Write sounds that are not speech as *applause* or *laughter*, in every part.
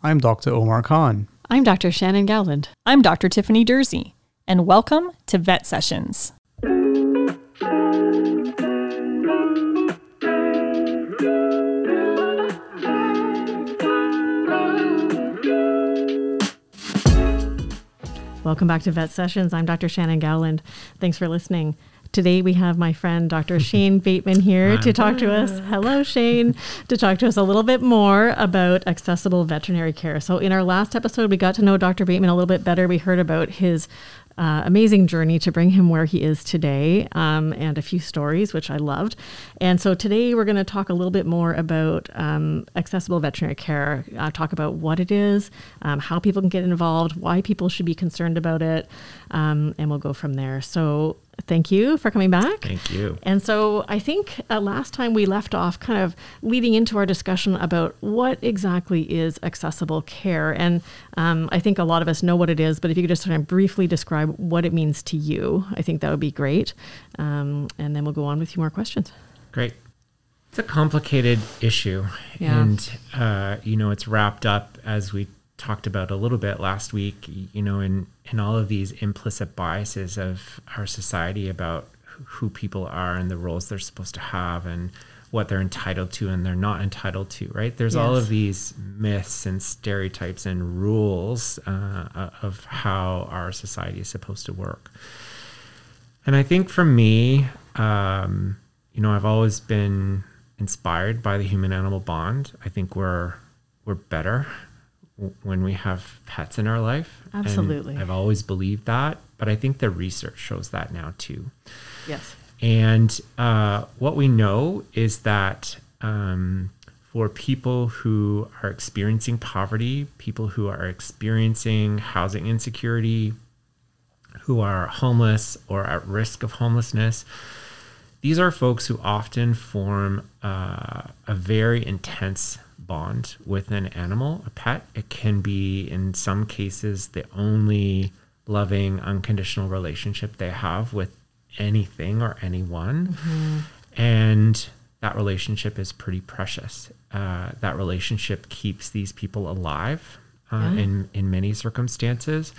I'm Dr. Omar Khan. I'm Dr. Shannon Gowland. I'm Dr. Tiffany Dursey, and welcome to Vet Sessions. Welcome back to Vet Sessions. I'm Dr. Shannon Gowland. Thanks for listening. Today we have my friend Dr. *laughs* Shane Bateman here to talk to us. Hello, Shane, to talk to us a little bit more about accessible veterinary care. So, in our last episode, we got to know Dr. Bateman a little bit better. We heard about his uh, amazing journey to bring him where he is today um, and a few stories, which I loved. And so today we're going to talk a little bit more about um, accessible veterinary care, uh, talk about what it is, um, how people can get involved, why people should be concerned about it, um, and we'll go from there. So thank you for coming back. Thank you. And so I think uh, last time we left off kind of leading into our discussion about what exactly is accessible care. And um, I think a lot of us know what it is, but if you could just kind of briefly describe what it means to you, I think that would be great. Um, and then we'll go on with a few more questions. Great. It's a complicated issue. Yeah. And, uh, you know, it's wrapped up as we talked about a little bit last week, you know, in, in all of these implicit biases of our society about who people are and the roles they're supposed to have and what they're entitled to and they're not entitled to, right? There's all of these myths and stereotypes and rules uh, of how our society is supposed to work. And I think for me, um, you know, I've always been inspired by the human animal bond. I think we're we're better when we have pets in our life. And Absolutely. I've always believed that, but I think the research shows that now too. Yes. And uh, what we know is that um, for people who are experiencing poverty, people who are experiencing housing insecurity, who are homeless or at risk of homelessness, these are folks who often form uh, a very intense bond with an animal, a pet. It can be, in some cases, the only loving, unconditional relationship they have with anything or anyone. And that relationship is pretty precious. Uh, that relationship keeps these people alive uh, in, in many circumstances.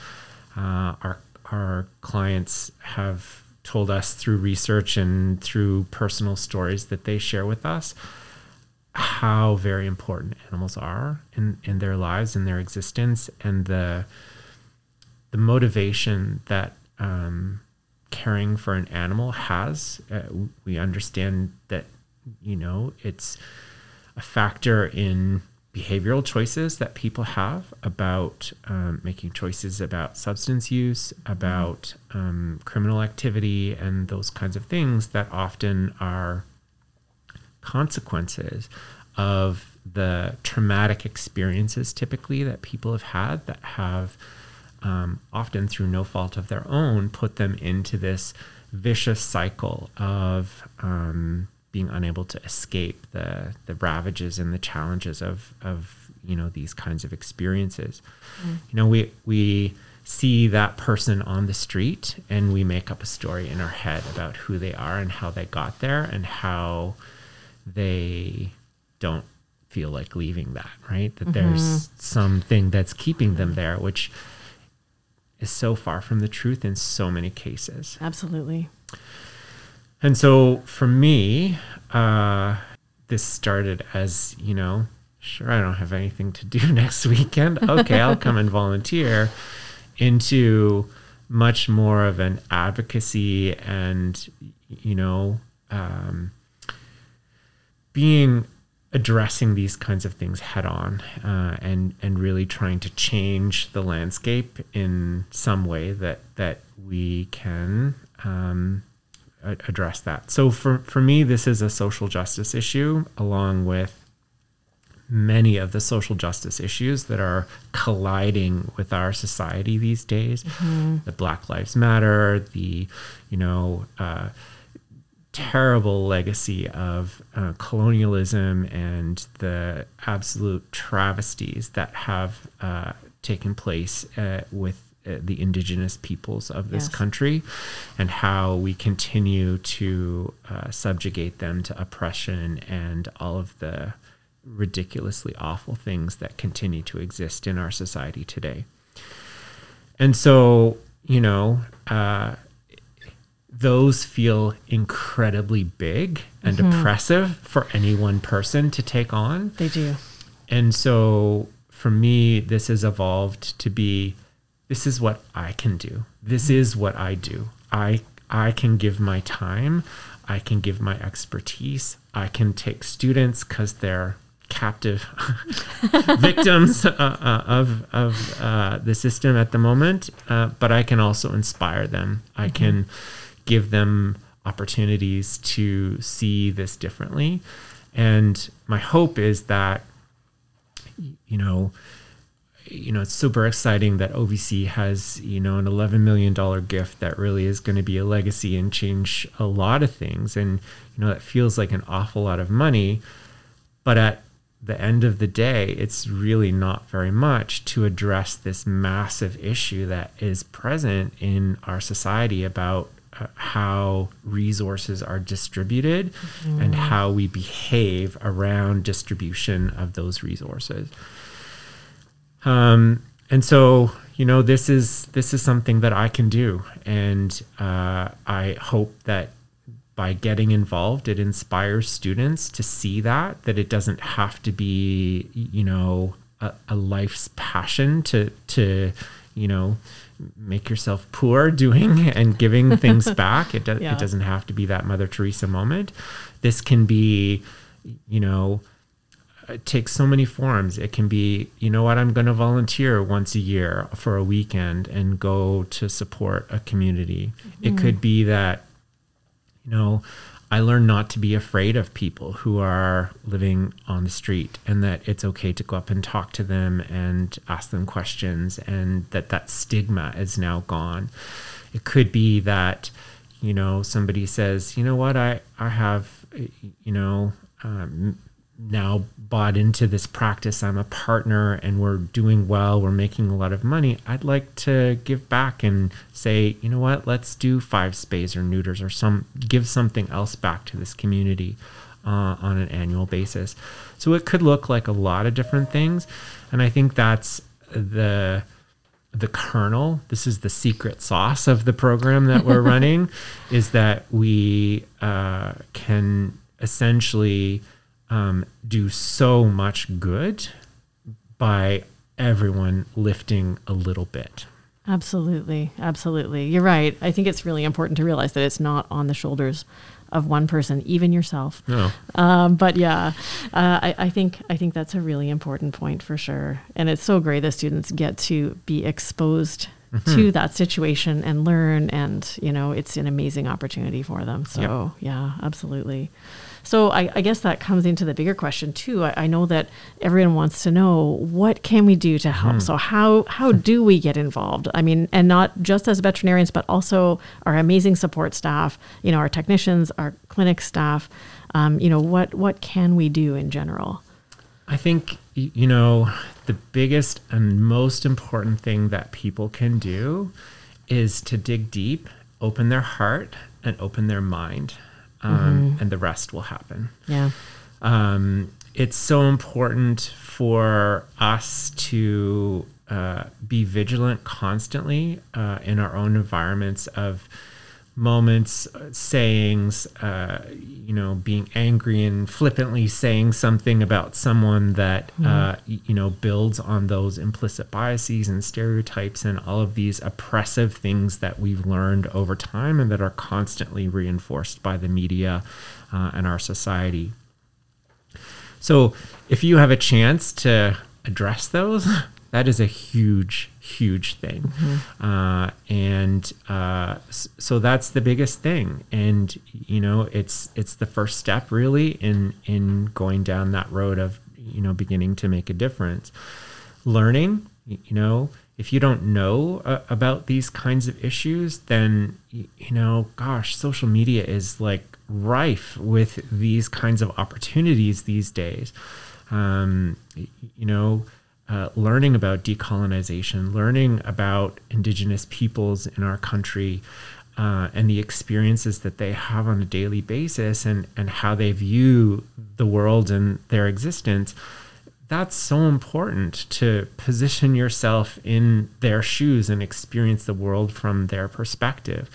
Uh, our, our clients have told us through research and through personal stories that they share with us how very important animals are in, in their lives and their existence and the the motivation that um, caring for an animal has. Uh, we understand that you know it's a factor in behavioral choices that people have about um, making choices about substance use, about um, criminal activity, and those kinds of things that often are consequences of the traumatic experiences typically that people have had that have um, often through no fault of their own put them into this vicious cycle of um, being unable to escape the the ravages and the challenges of of you know these kinds of experiences. You know we we see that person on the street and we make up a story in our head about who they are and how they got there and how they don't feel like leaving that, right? That there's something that's keeping them there, which is so far from the truth in so many cases. Absolutely. And so for me, uh, this started as, you know, sure, I don't have anything to do *laughs* next weekend. Okay, I'll come and volunteer into much more of an advocacy and, you know, um, being addressing these kinds of things head on uh, and and really trying to change the landscape in some way that that we can um, address that. So for for me, this is a social justice issue, along with many of the social justice issues that are colliding with our society these days. The Black Lives Matter, the you know. Uh, terrible legacy of uh, colonialism and the absolute travesties that have uh, taken place uh, with uh, the indigenous peoples of this Yes. country and how we continue to uh, subjugate them to oppression and all of the ridiculously awful things that continue to exist in our society today. And so, you know, uh, those feel incredibly big and Mm-hmm. oppressive for any one person to take on. They do. And so for me, this has evolved to be this is what I can do. This is what I do. I I can give my time. I can give my expertise. I can take students because they're captive *laughs* victims uh, uh, of of uh, the system at the moment. Uh, but I can also inspire them. I can give them opportunities to see this differently. And my hope is that you know, you know, it's super exciting that OVC has, you know, an $11 million gift that really is going to be a legacy and change a lot of things. And, you know, it feels like an awful lot of money. But at the end of the day, it's really not very much to address this massive issue that is present in our society about how resources are distributed and how we behave around distribution of those resources. Um, and so, you know, this is this is something that I can do, and uh, I hope that by getting involved, it inspires students to see that that it doesn't have to be, you know, a, a life's passion to to, you know, make yourself poor doing *laughs* and giving things *laughs* back. It, do, Yeah. it doesn't have to be that Mother Teresa moment. This can be, you know, uh, it takes so many forms. It can be, you know what, I'm going to volunteer once a year for a weekend and go to support a community. It mm-hmm. could be that, you know, I learned not to be afraid of people who are living on the street and that it's okay to go up and talk to them and ask them questions and that that stigma is now gone. It could be that, you know, somebody says, you know what, I, I have, you know, um, now bought into this practice. I'm a partner and we're doing well. We're making a lot of money. I'd like to give back and say, you know what, let's do five spays or neuters or some give something else back to this community uh, on an annual basis. So it could look like a lot of different things. And I think that's the the kernel this is the secret sauce of the program that we're *laughs* running is that we uh, can essentially um, do so much good by everyone lifting a little bit Absolutely. Absolutely. You're right. I think it's really important to realize that it's not on the shoulders of one person, even yourself. no Um, but yeah, uh, I, I think I think that's a really important point for sure. And it's so great that students get to be exposed to that situation and learn. And you know, it's an amazing opportunity for them. So yeah, absolutely. So I, I guess that comes into the bigger question too. I, I know that everyone wants to know what can we do to help. So how how do we get involved? I mean, and not just as veterinarians, but also our amazing support staff. You know, our technicians, our clinic staff. Um, you know, what what can we do in general? I think, you know, the biggest and most important thing that people can do is to dig deep, open their heart, and open their mind, um, and the rest will happen. Yeah. Um, it's so important for us to uh, be vigilant constantly uh, in our own environments of moments, uh, sayings, uh, you know, being angry and flippantly saying something about someone that, uh, you know, builds on those implicit biases and stereotypes and all of these oppressive things that we've learned over time and that are constantly reinforced by the media uh, and our society. So if you have a chance to address those, *laughs* that is a huge, huge thing. Uh, and uh, so that's the biggest thing. And you know, it's it's the first step really in in going down that road of you know beginning to make a difference. Learning, you know, if you don't know uh, about these kinds of issues, then you know, gosh, social media is like rife with these kinds of opportunities these days. Um, you know, uh, learning about decolonization, learning about indigenous peoples in our country, uh, and the experiences that they have on a daily basis and, and how they view the world and their existence, that's so important to position yourself in their shoes and experience the world from their perspective.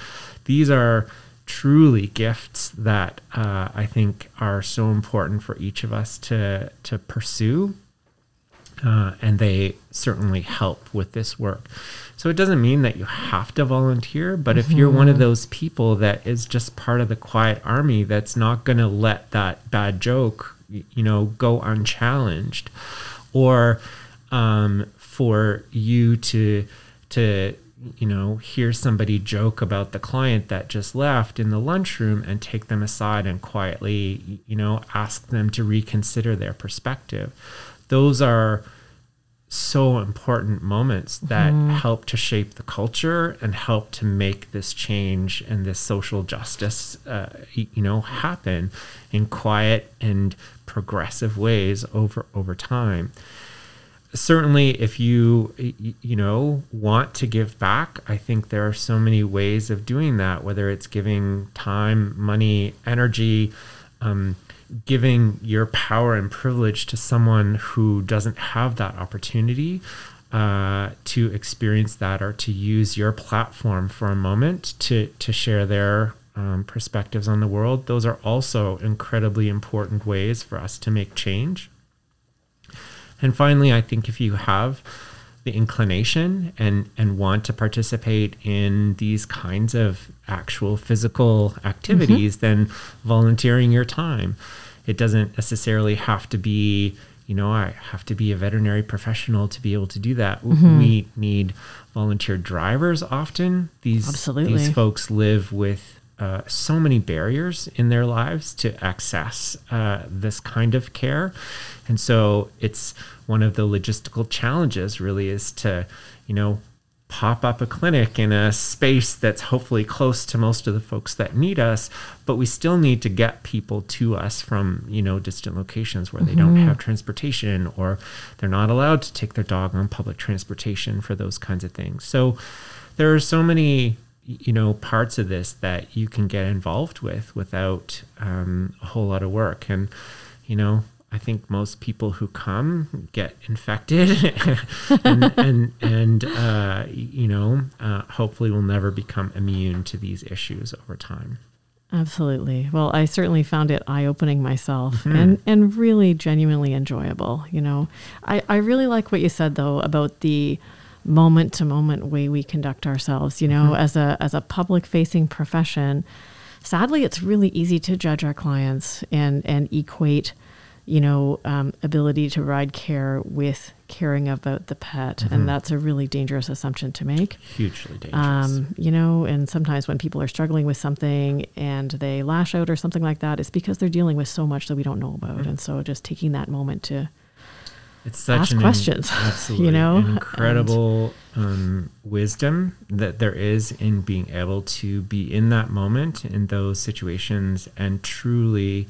These are truly gifts that uh, I think are so important for each of us to to pursue, uh, and they certainly help with this work. So it doesn't mean that you have to volunteer, but if you're one of those people that is just part of the quiet army that's not going to let that bad joke, you know, go unchallenged, or um, for you to to you know hear somebody joke about the client that just left in the lunchroom and take them aside and quietly you know ask them to reconsider their perspective those are so important moments that mm-hmm. help to shape the culture and help to make this change and this social justice uh, you know happen in quiet and progressive ways over over time certainly if you you know want to give back i think there are so many ways of doing that whether it's giving time money energy um, giving your power and privilege to someone who doesn't have that opportunity uh, to experience that or to use your platform for a moment to to share their um, perspectives on the world. Those are also incredibly important ways for us to make change. And finally, I think if you have the inclination and and want to participate in these kinds of actual physical activities, mm-hmm. then volunteering your time. It doesn't necessarily have to be, you know, I have to be a veterinary professional to be able to do that. Mm-hmm. We need volunteer drivers often. These Absolutely. these folks live with uh, so many barriers in their lives to access uh, this kind of care. And so it's one of the logistical challenges really is to, you know, pop up a clinic in a space that's hopefully close to most of the folks that need us, but we still need to get people to us from, you know, distant locations where mm-hmm. they don't mm-hmm. have transportation or they're not allowed to take their dog on public transportation for those kinds of things. So there are so many you know parts of this that you can get involved with without um, a whole lot of work and you know I think most people who come get infected *laughs* and and, and uh, you know uh, hopefully will never become immune to these issues over time. Absolutely. Well, I certainly found it eye opening myself mm-hmm. and, and really genuinely enjoyable. You know, I, I really like what you said though about the moment to moment way we conduct ourselves. You know, mm-hmm. as a as a public facing profession, sadly, it's really easy to judge our clients and and equate, you know, um, ability to provide care with caring about the pet, mm-hmm. and that's a really dangerous assumption to make. Hugely dangerous. Um, you know, and sometimes when people are struggling with something and they lash out or something like that, it's because they're dealing with so much that we don't know about, mm-hmm. and so just taking that moment to it's such ask questions. *laughs* In, absolutely, you know, incredible um, wisdom that there is in being able to be in that moment in those situations and truly,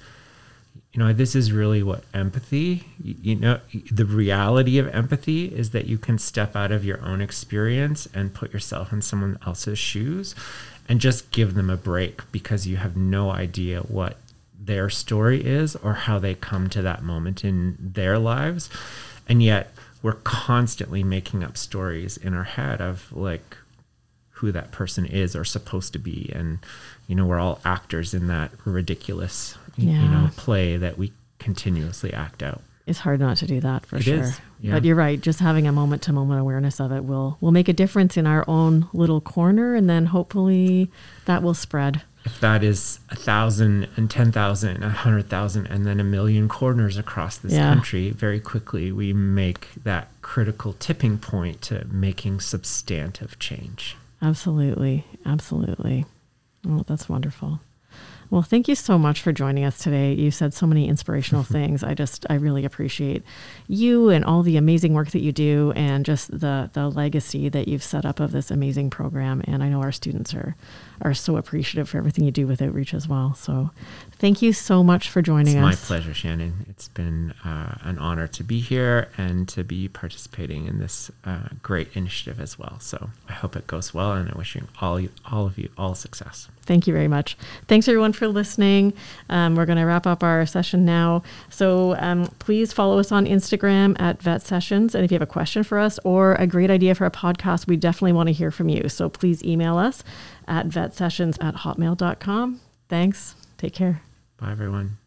you know, this is really what empathy. You know, the reality of empathy is that you can step out of your own experience and put yourself in someone else's shoes, and just give them a break because you have no idea what their story is or how they come to that moment in their lives. And yet we're constantly making up stories in our head of like who that person is or supposed to be. And, you know, we're all actors in that ridiculous, yeah. you know, play that we continuously act out. It's hard not to do that for it sure. Is, yeah. But you're right. Just having a moment to moment awareness of it will will make a difference in our own little corner, and then hopefully that will spread if that is a thousand and ten thousand, a hundred thousand, and then a million corners across this yeah. country, very quickly we make that critical tipping point to making substantive change. Absolutely, absolutely. Oh, that's wonderful. Well, thank you so much for joining us today. You said so many inspirational mm-hmm. things. I just, I really appreciate you and all the amazing work that you do and just the, the legacy that you've set up of this amazing program. And I know our students are, are so appreciative for everything you do with Outreach as well. So thank you so much for joining it's us. my pleasure, Shannon. It's been uh, an honor to be here and to be participating in this uh, great initiative as well. So I hope it goes well, and I wish you all, all of you all success. Thank you very much. Thanks everyone for listening. Um, we're going to wrap up our session now. So um, please follow us on Instagram at Vet Sessions. And if you have a question for us or a great idea for a podcast, we definitely want to hear from you. So please email us at vetsessions at hotmail.com. Thanks. Take care. Bye, everyone.